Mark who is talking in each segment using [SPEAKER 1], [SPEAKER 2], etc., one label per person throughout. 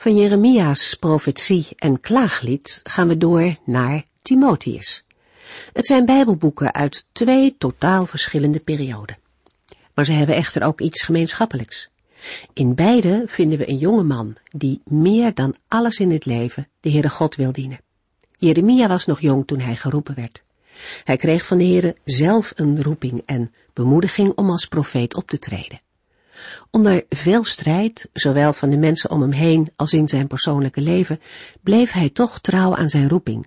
[SPEAKER 1] Van Jeremia's profetie en klaaglied gaan we door naar Timotheus. Het zijn bijbelboeken uit twee totaal verschillende perioden. Maar ze hebben echter ook iets gemeenschappelijks. In beide vinden we een jonge man die meer dan alles in het leven de Heere God wil dienen. Jeremia was nog jong toen hij geroepen werd. Hij kreeg van de Heere zelf een roeping en bemoediging om als profeet op te treden. Onder veel strijd, zowel van de mensen om hem heen als in zijn persoonlijke leven, bleef hij toch trouw aan zijn roeping.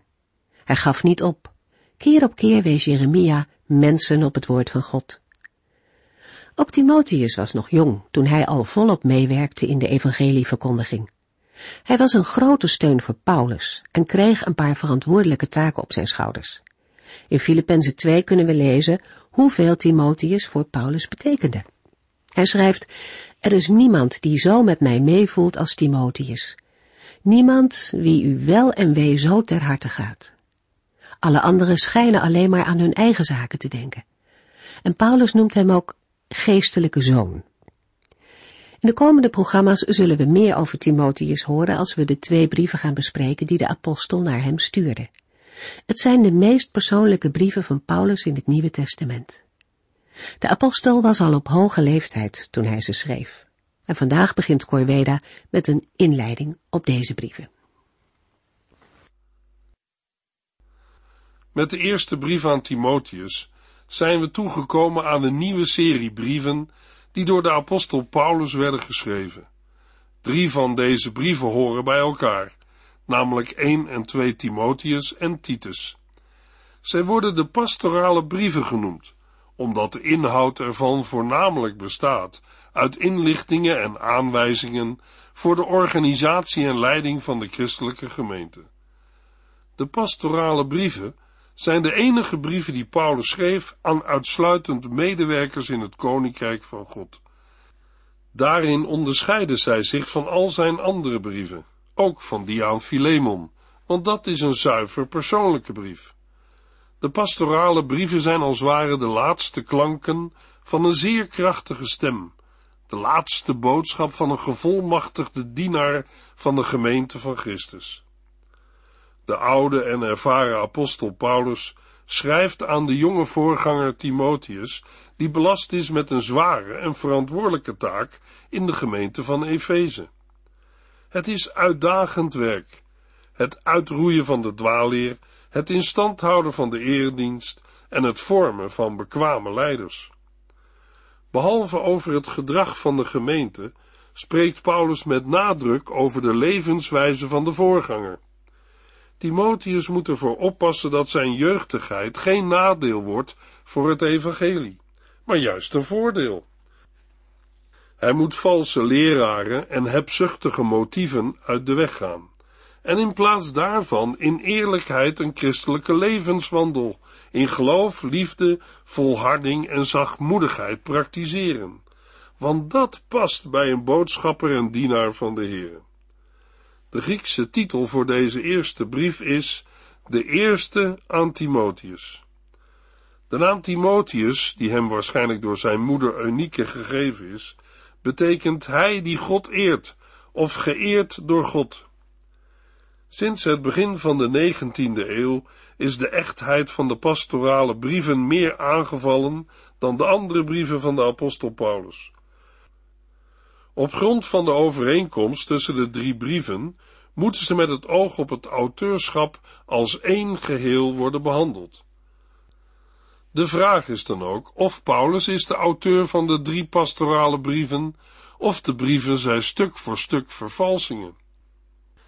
[SPEAKER 1] Hij gaf niet op. Keer op keer wees Jeremia mensen op het woord van God. Ook Timotheus was nog jong toen hij al volop meewerkte in de evangelieverkondiging. Hij was een grote steun voor Paulus en kreeg een paar verantwoordelijke taken op zijn schouders. In Filippenzen 2 kunnen we lezen hoeveel Timotheus voor Paulus betekende. Hij schrijft, er is niemand die zo met mij meevoelt als Timotheus. Niemand wie u wel en wee zo ter harte gaat. Alle anderen schijnen alleen maar aan hun eigen zaken te denken. En Paulus noemt hem ook geestelijke zoon. In de komende programma's zullen we meer over Timotheus horen als we de twee brieven gaan bespreken die de apostel naar hem stuurde. Het zijn de meest persoonlijke brieven van Paulus in het Nieuwe Testament. De apostel was al op hoge leeftijd toen hij ze schreef. En vandaag begint Corveda met een inleiding op deze brieven.
[SPEAKER 2] Met de eerste brief aan Timotheus zijn we toegekomen aan een nieuwe serie brieven die door de apostel Paulus werden geschreven. Drie van deze brieven horen bij elkaar, namelijk 1 en 2 Timotheus en Titus. Zij worden de pastorale brieven genoemd, omdat de inhoud ervan voornamelijk bestaat uit inlichtingen en aanwijzingen voor de organisatie en leiding van de christelijke gemeente. De pastorale brieven zijn de enige brieven die Paulus schreef aan uitsluitend medewerkers in het koninkrijk van God. Daarin onderscheiden zij zich van al zijn andere brieven, ook van die aan Philemon, want dat is een zuiver persoonlijke brief. De pastorale brieven zijn als ware de laatste klanken van een zeer krachtige stem, de laatste boodschap van een gevolmachtigde dienaar van de gemeente van Christus. De oude en ervaren apostel Paulus schrijft aan de jonge voorganger Timotheus, die belast is met een zware en verantwoordelijke taak in de gemeente van Efeze. Het is uitdagend werk, het uitroeien van de dwaalleer het in stand houden van de eredienst en het vormen van bekwame leiders. Behalve over het gedrag van de gemeente, spreekt Paulus met nadruk over de levenswijze van de voorganger. Timotheus moet ervoor oppassen dat zijn jeugdigheid geen nadeel wordt voor het evangelie, maar juist een voordeel. Hij moet valse leraren en hebzuchtige motieven uit de weg gaan en in plaats daarvan in eerlijkheid een christelijke levenswandel, in geloof, liefde, volharding en zachtmoedigheid praktiseren. Want dat past bij een boodschapper en dienaar van de Heer. De Griekse titel voor deze eerste brief is De Eerste aan Timotheus. De naam Timotheus, die hem waarschijnlijk door zijn moeder Eunike gegeven is, betekent hij die God eert, of geëerd door God. Sinds het begin van de 19e eeuw is de echtheid van de pastorale brieven meer aangevallen dan de andere brieven van de apostel Paulus. Op grond van de overeenkomst tussen de drie brieven moeten ze met het oog op het auteurschap als één geheel worden behandeld. De vraag is dan ook of Paulus is de auteur van de drie pastorale brieven, of de brieven zijn stuk voor stuk vervalsingen.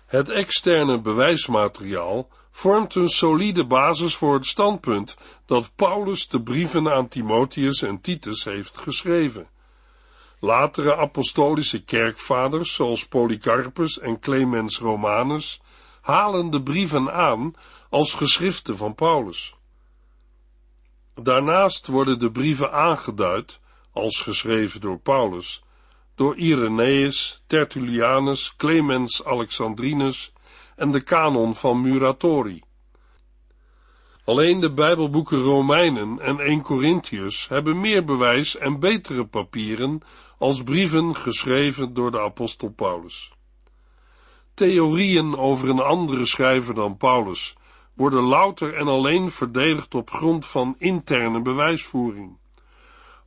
[SPEAKER 2] Het externe bewijsmateriaal vormt een solide basis voor het standpunt dat Paulus de brieven aan Timotheus en Titus heeft geschreven. Latere apostolische kerkvaders, zoals Polycarpus en Clemens Romanus, halen de brieven aan als geschriften van Paulus. Daarnaast worden de brieven aangeduid, als geschreven door Paulus, door Irenaeus, Tertullianus, Clemens Alexandrinus en de kanon van Muratori. Alleen de Bijbelboeken Romeinen en 1 Corinthiërs hebben meer bewijs en betere papieren als brieven geschreven door de apostel Paulus. Theorieën over een andere schrijver dan Paulus worden louter en alleen verdedigd op grond van interne bewijsvoering.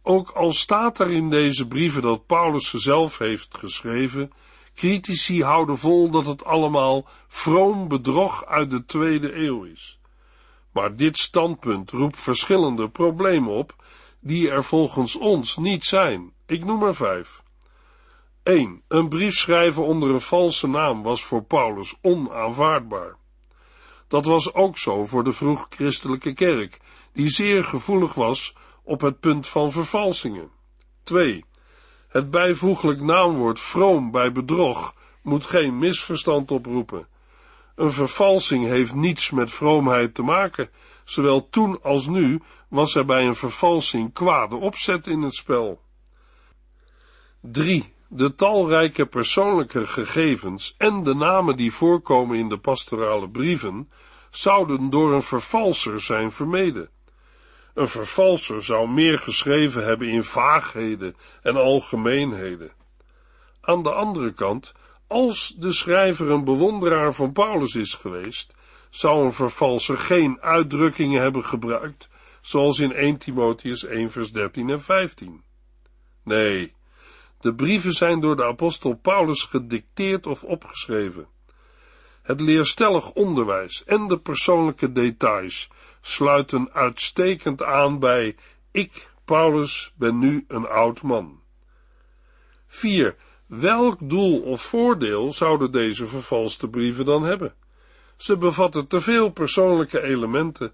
[SPEAKER 2] Ook al staat er in deze brieven dat Paulus ze zelf heeft geschreven, critici houden vol dat het allemaal vroom bedrog uit de tweede eeuw is. Maar dit standpunt roept verschillende problemen op, die er volgens ons niet zijn. Ik noem er vijf. 1. Een brief schrijven onder een valse naam was voor Paulus onaanvaardbaar. Dat was ook zo voor de vroeg-christelijke kerk, die zeer gevoelig was op het punt van vervalsingen. 2. Het bijvoeglijk naamwoord vroom bij bedrog moet geen misverstand oproepen. Een vervalsing heeft niets met vroomheid te maken. Zowel toen als nu was er bij een vervalsing kwade opzet in het spel. 3. De talrijke persoonlijke gegevens en de namen die voorkomen in de pastorale brieven zouden door een vervalser zijn vermeden. Een vervalser zou meer geschreven hebben in vaagheden en algemeenheden. Aan de andere kant, als de schrijver een bewonderaar van Paulus is geweest, zou een vervalser geen uitdrukkingen hebben gebruikt, zoals in 1 Timotheus 1 vers 13 en 15. Nee, de brieven zijn door de apostel Paulus gedicteerd of opgeschreven. Het leerstellig onderwijs en de persoonlijke details sluiten uitstekend aan bij ik, Paulus, ben nu een oud man. 4. Welk doel of voordeel zouden deze vervalste brieven dan hebben? Ze bevatten te veel persoonlijke elementen,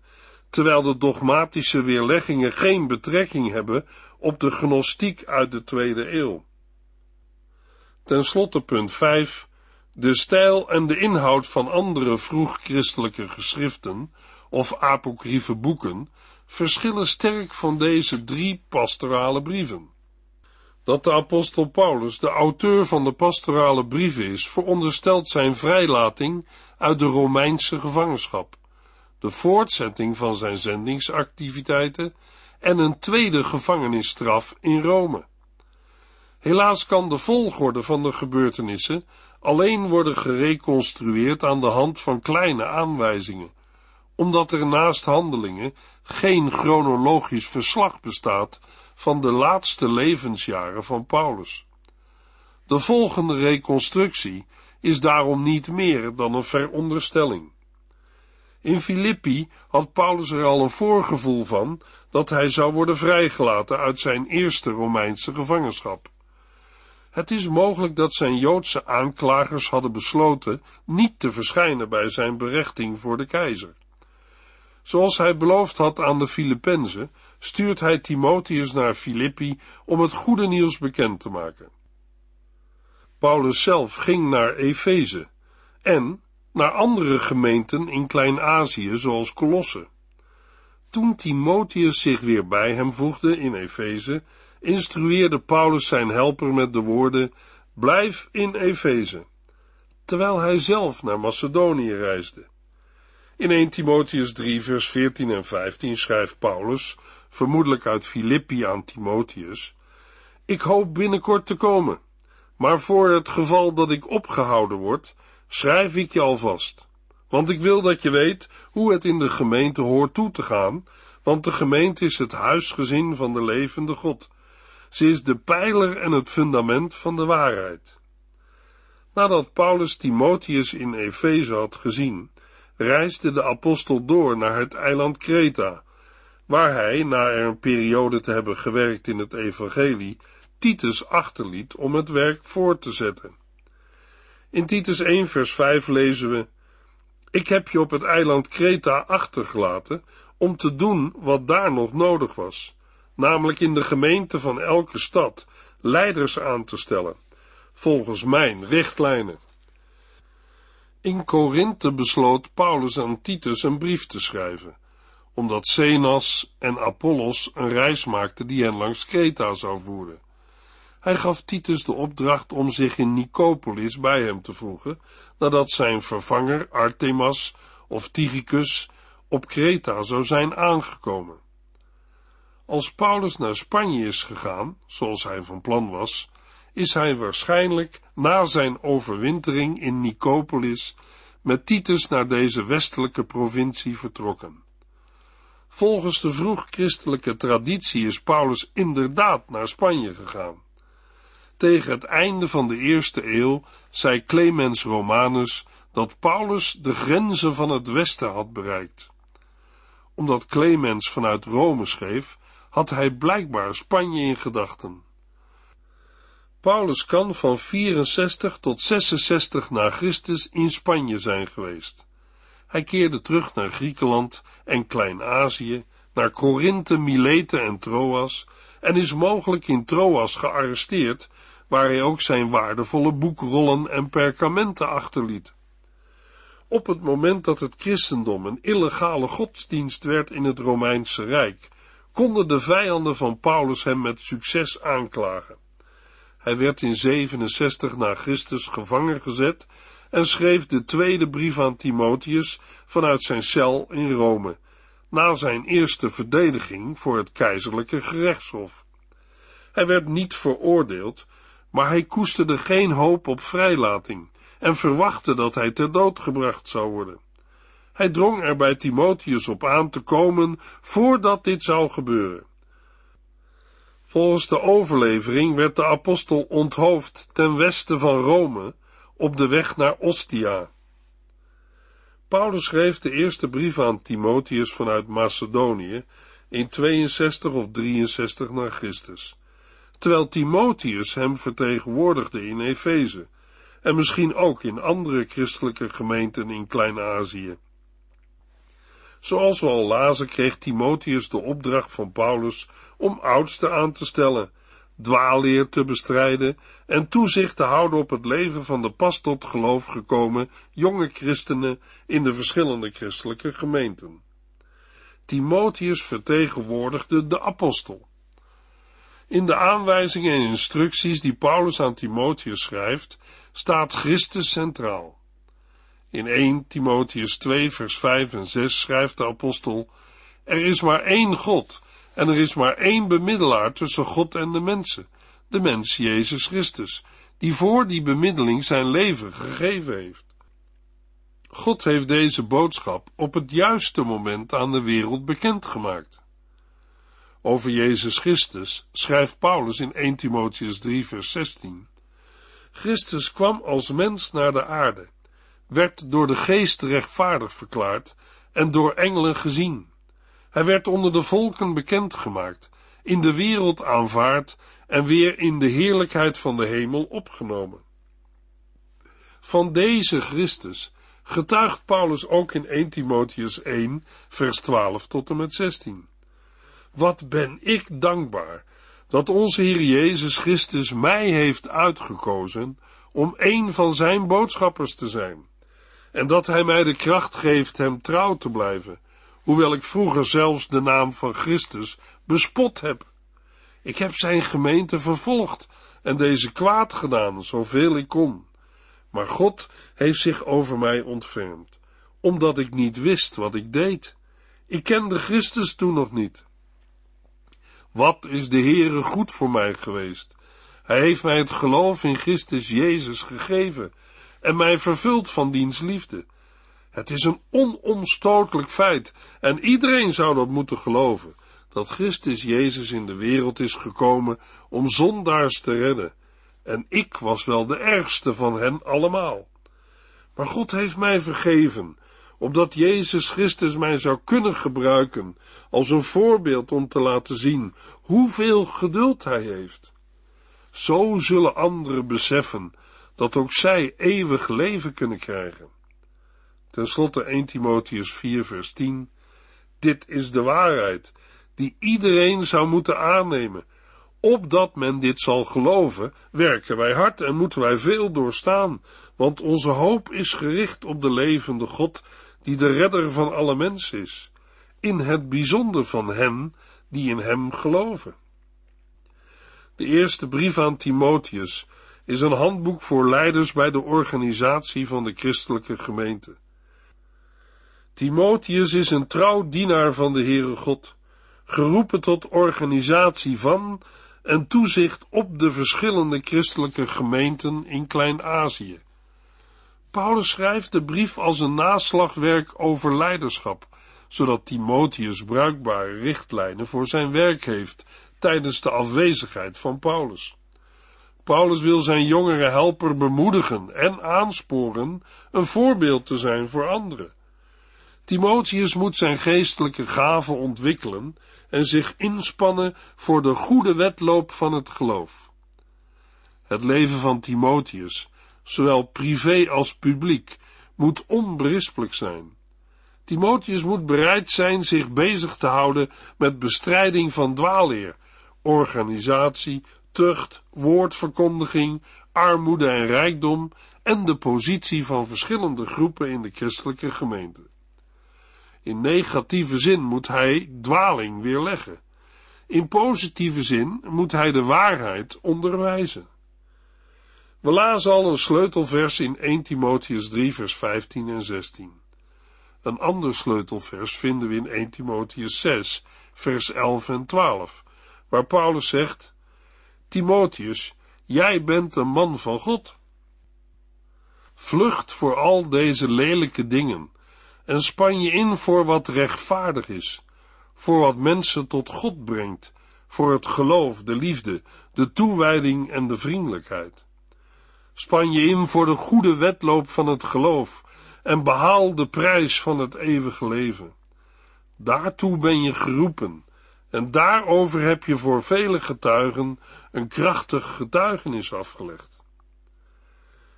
[SPEAKER 2] terwijl de dogmatische weerleggingen geen betrekking hebben op de gnostiek uit de tweede eeuw. Ten slotte punt 5. De stijl en de inhoud van andere vroeg-christelijke geschriften of apocryfe boeken verschillen sterk van deze drie pastorale brieven. Dat de apostel Paulus de auteur van de pastorale brieven is, veronderstelt zijn vrijlating uit de Romeinse gevangenschap, de voortzetting van zijn zendingsactiviteiten en een tweede gevangenisstraf in Rome. Helaas kan de volgorde van de gebeurtenissen alleen worden gereconstrueerd aan de hand van kleine aanwijzingen, omdat er naast handelingen geen chronologisch verslag bestaat van de laatste levensjaren van Paulus. De volgende reconstructie is daarom niet meer dan een veronderstelling. In Filippi had Paulus er al een voorgevoel van dat hij zou worden vrijgelaten uit zijn eerste Romeinse gevangenschap. Het is mogelijk dat zijn Joodse aanklagers hadden besloten niet te verschijnen bij zijn berechting voor de keizer. Zoals hij beloofd had aan de Filippenzen, stuurt hij Timotheus naar Filippi om het goede nieuws bekend te maken. Paulus zelf ging naar Efeze en naar andere gemeenten in Klein-Azië, zoals Colosse. Toen Timotheus zich weer bij hem voegde in Efeze, instrueerde Paulus zijn helper met de woorden: Blijf in Efeze, terwijl hij zelf naar Macedonië reisde. In 1 Timotheus 3, vers 14 en 15 schrijft Paulus, vermoedelijk uit Filippi aan Timotheus: Ik hoop binnenkort te komen, maar voor het geval dat ik opgehouden word, schrijf ik je alvast. Want ik wil dat je weet hoe het in de gemeente hoort toe te gaan, want de gemeente is het huisgezin van de levende God. Ze is de pijler en het fundament van de waarheid. Nadat Paulus Timotheus in Efeze had gezien, reisde de apostel door naar het eiland Kreta, waar hij, na er een periode te hebben gewerkt in het evangelie, Titus achterliet om het werk voort te zetten. In Titus 1 vers 5 lezen we, Ik heb je op het eiland Kreta achtergelaten om te doen wat daar nog nodig was, namelijk in de gemeente van elke stad leiders aan te stellen, volgens mijn richtlijnen. In Korinthe besloot Paulus aan Titus een brief te schrijven, omdat Zenas en Apollos een reis maakten die hen langs Kreta zou voeren. Hij gaf Titus de opdracht om zich in Nicopolis bij hem te voegen, nadat zijn vervanger Artemas of Tychicus op Kreta zou zijn aangekomen. Als Paulus naar Spanje is gegaan, zoals hij van plan was, is hij waarschijnlijk na zijn overwintering in Nicopolis met Titus naar deze westelijke provincie vertrokken. Volgens de vroeg-christelijke traditie is Paulus inderdaad naar Spanje gegaan. Tegen het einde van de eerste eeuw zei Clemens Romanus dat Paulus de grenzen van het westen had bereikt. Omdat Clemens vanuit Rome schreef, had hij blijkbaar Spanje in gedachten. Paulus kan van 64 tot 66 na Christus in Spanje zijn geweest. Hij keerde terug naar Griekenland en Klein-Azië, naar Korinthe, Milete en Troas, en is mogelijk in Troas gearresteerd, waar hij ook zijn waardevolle boekrollen en perkamenten achterliet. Op het moment dat het christendom een illegale godsdienst werd in het Romeinse Rijk, konden de vijanden van Paulus hem met succes aanklagen. Hij werd in 67 na Christus gevangen gezet en schreef de tweede brief aan Timotheus vanuit zijn cel in Rome, na zijn eerste verdediging voor het keizerlijke gerechtshof. Hij werd niet veroordeeld, maar hij koesterde geen hoop op vrijlating en verwachtte dat hij ter dood gebracht zou worden. Hij drong er bij Timotheus op aan te komen voordat dit zou gebeuren. Volgens de overlevering werd de apostel onthoofd ten westen van Rome op de weg naar Ostia. Paulus schreef de eerste brief aan Timotheus vanuit Macedonië in 62 of 63 na Christus, terwijl Timotheus hem vertegenwoordigde in Efeze en misschien ook in andere christelijke gemeenten in Klein-Azië. Zoals we al lazen kreeg Timotheus de opdracht van Paulus om oudsten aan te stellen, dwaalleer te bestrijden en toezicht te houden op het leven van de pas tot geloof gekomen jonge christenen in de verschillende christelijke gemeenten. Timotheus vertegenwoordigde de apostel. In de aanwijzingen en instructies die Paulus aan Timotheus schrijft, staat Christus centraal. In 1 Timotheus 2 vers 5 en 6 schrijft de apostel, er is maar één God en er is maar één bemiddelaar tussen God en de mensen, de mens Jezus Christus, die voor die bemiddeling zijn leven gegeven heeft. God heeft deze boodschap op het juiste moment aan de wereld bekendgemaakt. Over Jezus Christus schrijft Paulus in 1 Timotheus 3 vers 16. Christus kwam als mens naar de aarde, werd door de geest rechtvaardig verklaard en door engelen gezien. Hij werd onder de volken bekendgemaakt, in de wereld aanvaard en weer in de heerlijkheid van de hemel opgenomen. Van deze Christus getuigt Paulus ook in 1 Timotheus 1, vers 12 tot en met 16. Wat ben ik dankbaar dat onze Heer Jezus Christus mij heeft uitgekozen om een van zijn boodschappers te zijn, en dat hij mij de kracht geeft hem trouw te blijven, hoewel ik vroeger zelfs de naam van Christus bespot heb. Ik heb zijn gemeente vervolgd en deze kwaad gedaan, zoveel ik kon. Maar God heeft zich over mij ontfermd, omdat ik niet wist wat ik deed. Ik kende Christus toen nog niet. Wat is de Heere goed voor mij geweest? Hij heeft mij het geloof in Christus Jezus gegeven en mij vervuld van diens liefde. Het is een onomstotelijk feit en iedereen zou dat moeten geloven, dat Christus Jezus in de wereld is gekomen om zondaars te redden. En ik was wel de ergste van hen allemaal. Maar God heeft mij vergeven, opdat Jezus Christus mij zou kunnen gebruiken als een voorbeeld om te laten zien hoeveel geduld Hij heeft. Zo zullen anderen beseffen dat ook zij eeuwig leven kunnen krijgen. Ten slotte 1 Timotheus 4 vers 10. Dit is de waarheid, die iedereen zou moeten aannemen. Opdat men dit zal geloven, werken wij hard en moeten wij veel doorstaan, want onze hoop is gericht op de levende God, die de redder van alle mensen is, in het bijzonder van hen die in hem geloven. De eerste brief aan Timotheus is een handboek voor leiders bij de organisatie van de christelijke gemeente. Timotheus is een trouw dienaar van de Heere God, geroepen tot organisatie van en toezicht op de verschillende christelijke gemeenten in Klein-Azië. Paulus schrijft de brief als een naslagwerk over leiderschap, zodat Timotheus bruikbare richtlijnen voor zijn werk heeft tijdens de afwezigheid van Paulus. Paulus wil zijn jongere helper bemoedigen en aansporen een voorbeeld te zijn voor anderen. Timotheus moet zijn geestelijke gaven ontwikkelen en zich inspannen voor de goede wedloop van het geloof. Het leven van Timotheus, zowel privé als publiek, moet onberispelijk zijn. Timotheus moet bereid zijn zich bezig te houden met bestrijding van dwaalleer, organisatie, tucht, woordverkondiging, armoede en rijkdom en de positie van verschillende groepen in de christelijke gemeente. In negatieve zin moet hij dwaling weerleggen. In positieve zin moet hij de waarheid onderwijzen. We lazen al een sleutelvers in 1 Timotheus 3 vers 15 en 16. Een ander sleutelvers vinden we in 1 Timotheus 6 vers 11 en 12, waar Paulus zegt, Timotheus, jij bent een man van God. Vlucht voor al deze lelijke dingen en span je in voor wat rechtvaardig is, voor wat mensen tot God brengt, voor het geloof, de liefde, de toewijding en de vriendelijkheid. Span je in voor de goede wedloop van het geloof en behaal de prijs van het eeuwige leven. Daartoe ben je geroepen en daarover heb je voor vele getuigen een krachtig getuigenis afgelegd.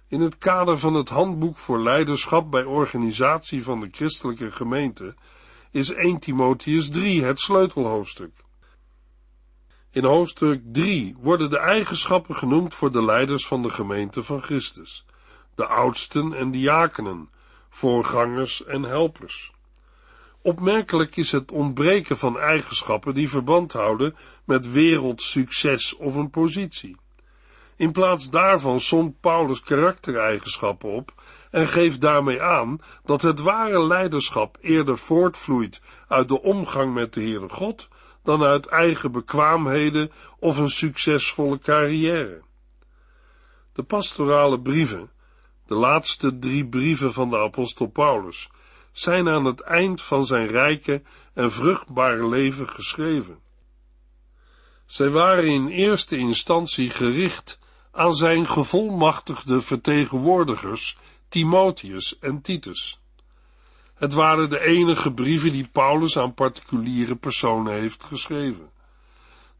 [SPEAKER 2] In het kader van het handboek voor leiderschap bij organisatie van de christelijke gemeente is 1 Timotheus 3 het sleutelhoofdstuk. In hoofdstuk 3 worden de eigenschappen genoemd voor de leiders van de gemeente van Christus, de oudsten en diakenen, voorgangers en helpers. Opmerkelijk is het ontbreken van eigenschappen die verband houden met wereldsucces of een positie. In plaats daarvan somt Paulus karaktereigenschappen op en geeft daarmee aan dat het ware leiderschap eerder voortvloeit uit de omgang met de Heere God dan uit eigen bekwaamheden of een succesvolle carrière. De pastorale brieven, de laatste drie brieven van de apostel Paulus, zijn aan het eind van zijn rijke en vruchtbare leven geschreven. Zij waren in eerste instantie gericht aan zijn gevolmachtigde vertegenwoordigers Timotheus en Titus. Het waren de enige brieven die Paulus aan particuliere personen heeft geschreven.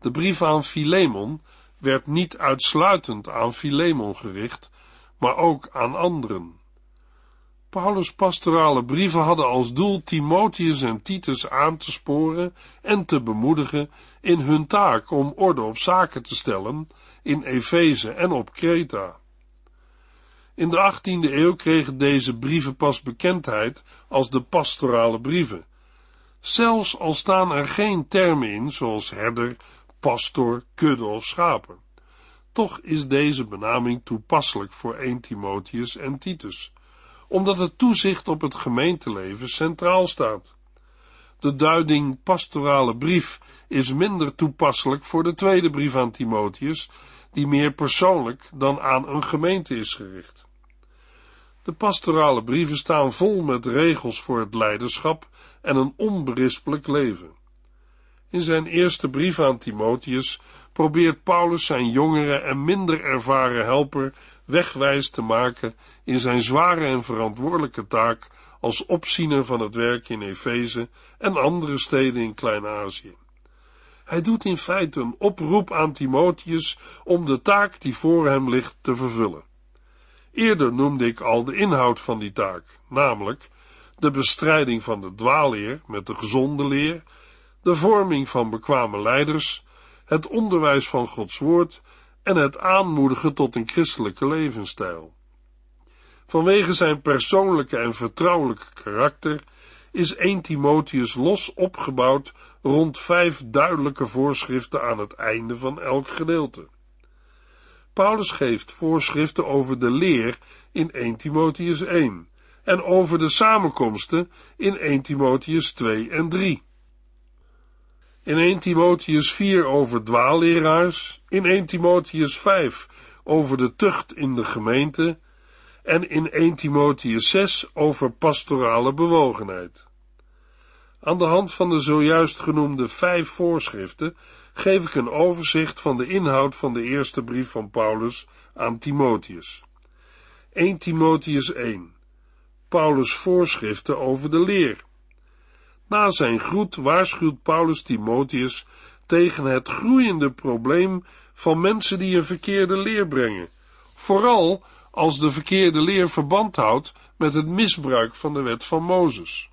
[SPEAKER 2] De brief aan Philemon werd niet uitsluitend aan Philemon gericht, maar ook aan anderen. Paulus' pastorale brieven hadden als doel Timotheus en Titus aan te sporen en te bemoedigen in hun taak om orde op zaken te stellen in Efeze en op Kreta. In de 18e eeuw kregen deze brieven pas bekendheid als de pastorale brieven. Zelfs al staan er geen termen in, zoals herder, pastor, kudde of schapen. Toch is deze benaming toepasselijk voor 1 Timotheus en Titus, omdat het toezicht op het gemeenteleven centraal staat. De duiding pastorale brief is minder toepasselijk voor de tweede brief aan Timotheus, die meer persoonlijk dan aan een gemeente is gericht. De pastorale brieven staan vol met regels voor het leiderschap en een onberispelijk leven. In zijn eerste brief aan Timotheus probeert Paulus zijn jongere en minder ervaren helper wegwijs te maken in zijn zware en verantwoordelijke taak als opziener van het werk in Efeze en andere steden in Klein-Azië. Hij doet in feite een oproep aan Timotheus om de taak die voor hem ligt te vervullen. Eerder noemde ik al de inhoud van die taak, namelijk de bestrijding van de dwaalleer met de gezonde leer, de vorming van bekwame leiders, het onderwijs van Gods woord en het aanmoedigen tot een christelijke levensstijl. Vanwege zijn persoonlijke en vertrouwelijke karakter is 1 Timotheus los opgebouwd rond vijf duidelijke voorschriften aan het einde van elk gedeelte. Paulus geeft voorschriften over de leer in 1 Timotheus 1 en over de samenkomsten in 1 Timotheus 2 en 3. In 1 Timotheus 4 over dwaalleraars, in 1 Timotheus 5 over de tucht in de gemeente en in 1 Timotheus 6 over pastorale bewogenheid. Aan de hand van de zojuist genoemde vijf voorschriften geef ik een overzicht van de inhoud van de eerste brief van Paulus aan Timotheus. 1 Timotheus 1 Paulus voorschriften over de leer. Na zijn groet waarschuwt Paulus Timotheus tegen het groeiende probleem van mensen die een verkeerde leer brengen, vooral als de verkeerde leer verband houdt met het misbruik van de wet van Mozes.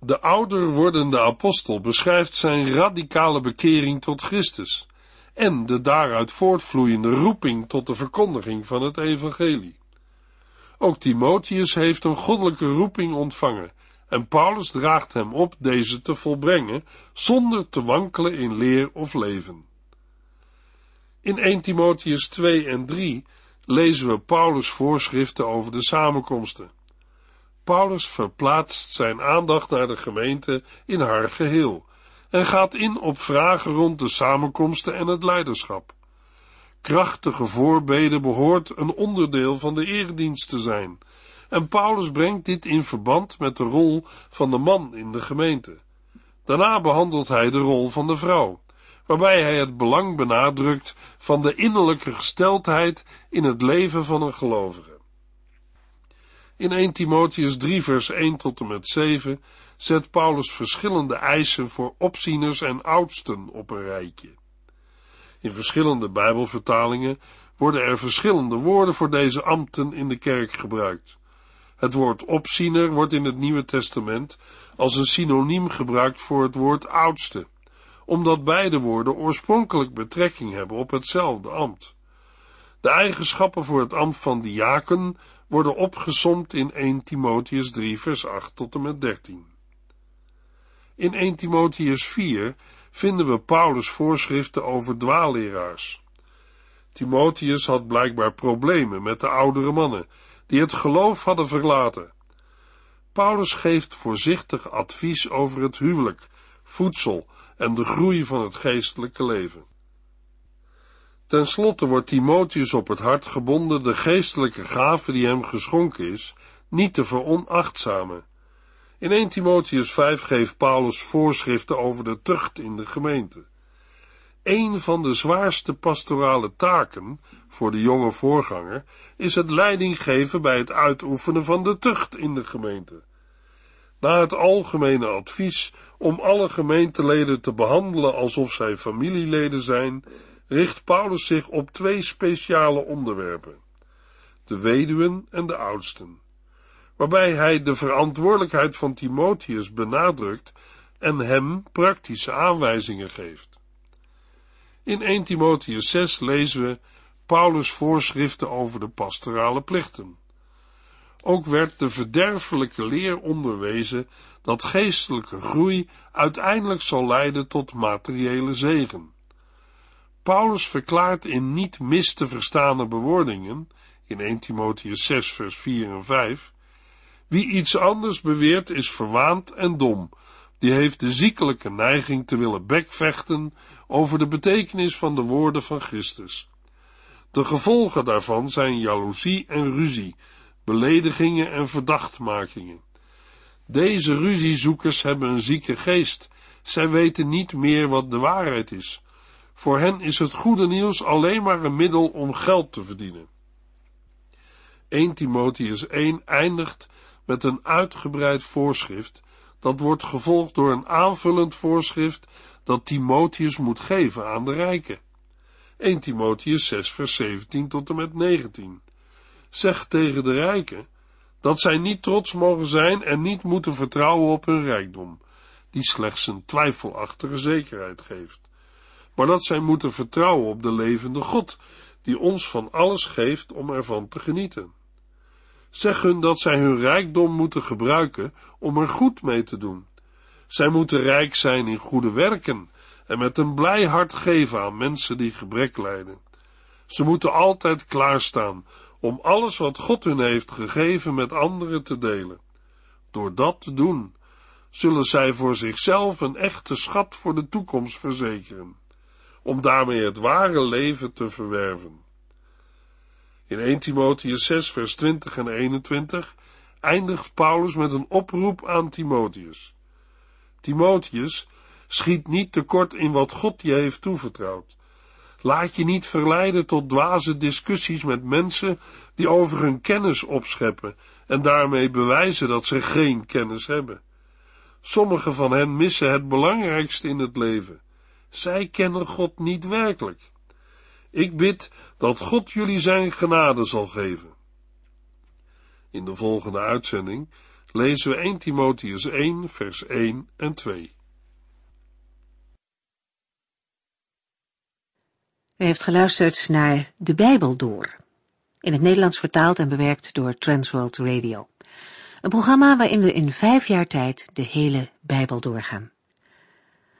[SPEAKER 2] De ouder wordende apostel beschrijft zijn radicale bekering tot Christus en de daaruit voortvloeiende roeping tot de verkondiging van het evangelie. Ook Timotheus heeft een goddelijke roeping ontvangen en Paulus draagt hem op deze te volbrengen zonder te wankelen in leer of leven. In 1 Timotheus 2 en 3 lezen we Paulus voorschriften over de samenkomsten. Paulus verplaatst zijn aandacht naar de gemeente in haar geheel en gaat in op vragen rond de samenkomsten en het leiderschap. Krachtige voorbeden behoort een onderdeel van de eredienst te zijn, en Paulus brengt dit in verband met de rol van de man in de gemeente. Daarna behandelt hij de rol van de vrouw, waarbij hij het belang benadrukt van de innerlijke gesteldheid in het leven van een gelovige. In 1 Timotheus 3 vers 1 tot en met 7 zet Paulus verschillende eisen voor opzieners en oudsten op een rijtje. In verschillende Bijbelvertalingen worden er verschillende woorden voor deze ambten in de kerk gebruikt. Het woord opziener wordt in het Nieuwe Testament als een synoniem gebruikt voor het woord oudste, omdat beide woorden oorspronkelijk betrekking hebben op hetzelfde ambt. De eigenschappen voor het ambt van diaken worden opgesomd in 1 Timotheus 3 vers 8 tot en met 13. In 1 Timotheus 4 vinden we Paulus voorschriften over dwaalleraars. Timotheus had blijkbaar problemen met de oudere mannen, die het geloof hadden verlaten. Paulus geeft voorzichtig advies over het huwelijk, voedsel en de groei van het geestelijke leven. Ten slotte wordt Timotheus op het hart gebonden de geestelijke gave die hem geschonken is, niet te veronachtzamen. In 1 Timotheus 5 geeft Paulus voorschriften over de tucht in de gemeente. Een van de zwaarste pastorale taken voor de jonge voorganger is het leiding geven bij het uitoefenen van de tucht in de gemeente. Na het algemene advies om alle gemeenteleden te behandelen alsof zij familieleden zijn, richt Paulus zich op twee speciale onderwerpen: de weduwen en de oudsten, waarbij hij de verantwoordelijkheid van Timotheus benadrukt en hem praktische aanwijzingen geeft. In 1 Timotheus 6 lezen we Paulus' voorschriften over de pastorale plichten. Ook werd de verderfelijke leer onderwezen dat geestelijke groei uiteindelijk zal leiden tot materiële zegen. Paulus verklaart in niet mis te verstaande bewoordingen, in 1 Timotheus 6 vers 4 en 5, wie iets anders beweert is verwaand en dom, die heeft de ziekelijke neiging te willen bekvechten over de betekenis van de woorden van Christus. De gevolgen daarvan zijn jaloezie en ruzie, beledigingen en verdachtmakingen. Deze ruziezoekers hebben een zieke geest. Zij weten niet meer wat de waarheid is. Voor hen is het goede nieuws alleen maar een middel om geld te verdienen. 1 Timotheus 1 eindigt met een uitgebreid voorschrift, dat wordt gevolgd door een aanvullend voorschrift dat Timotheus moet geven aan de rijken. 1 Timotheus 6 vers 17 tot en met 19. Zeg tegen de rijken dat zij niet trots mogen zijn en niet moeten vertrouwen op hun rijkdom, die slechts een twijfelachtige zekerheid geeft maar dat zij moeten vertrouwen op de levende God, die ons van alles geeft om ervan te genieten. Zeg hun dat zij hun rijkdom moeten gebruiken om er goed mee te doen. Zij moeten rijk zijn in goede werken en met een blij hart geven aan mensen die gebrek lijden. Ze moeten altijd klaarstaan om alles wat God hun heeft gegeven met anderen te delen. Door dat te doen, zullen zij voor zichzelf een echte schat voor de toekomst verzekeren, om daarmee het ware leven te verwerven. In 1 Timotheus 6 vers 20 en 21 eindigt Paulus met een oproep aan Timotheus. Timotheus, schiet niet tekort in wat God je heeft toevertrouwd. Laat je niet verleiden tot dwaze discussies met mensen die over hun kennis opscheppen en daarmee bewijzen dat ze geen kennis hebben. Sommigen van hen missen het belangrijkste in het leven. Zij kennen God niet werkelijk. Ik bid dat God jullie zijn genade zal geven. In de volgende uitzending lezen we 1 Timotheus 1, vers 1 en 2.
[SPEAKER 1] U heeft geluisterd naar De Bijbel Door, in het Nederlands vertaald en bewerkt door Transworld Radio. Een programma waarin we in vijf jaar tijd de hele Bijbel doorgaan.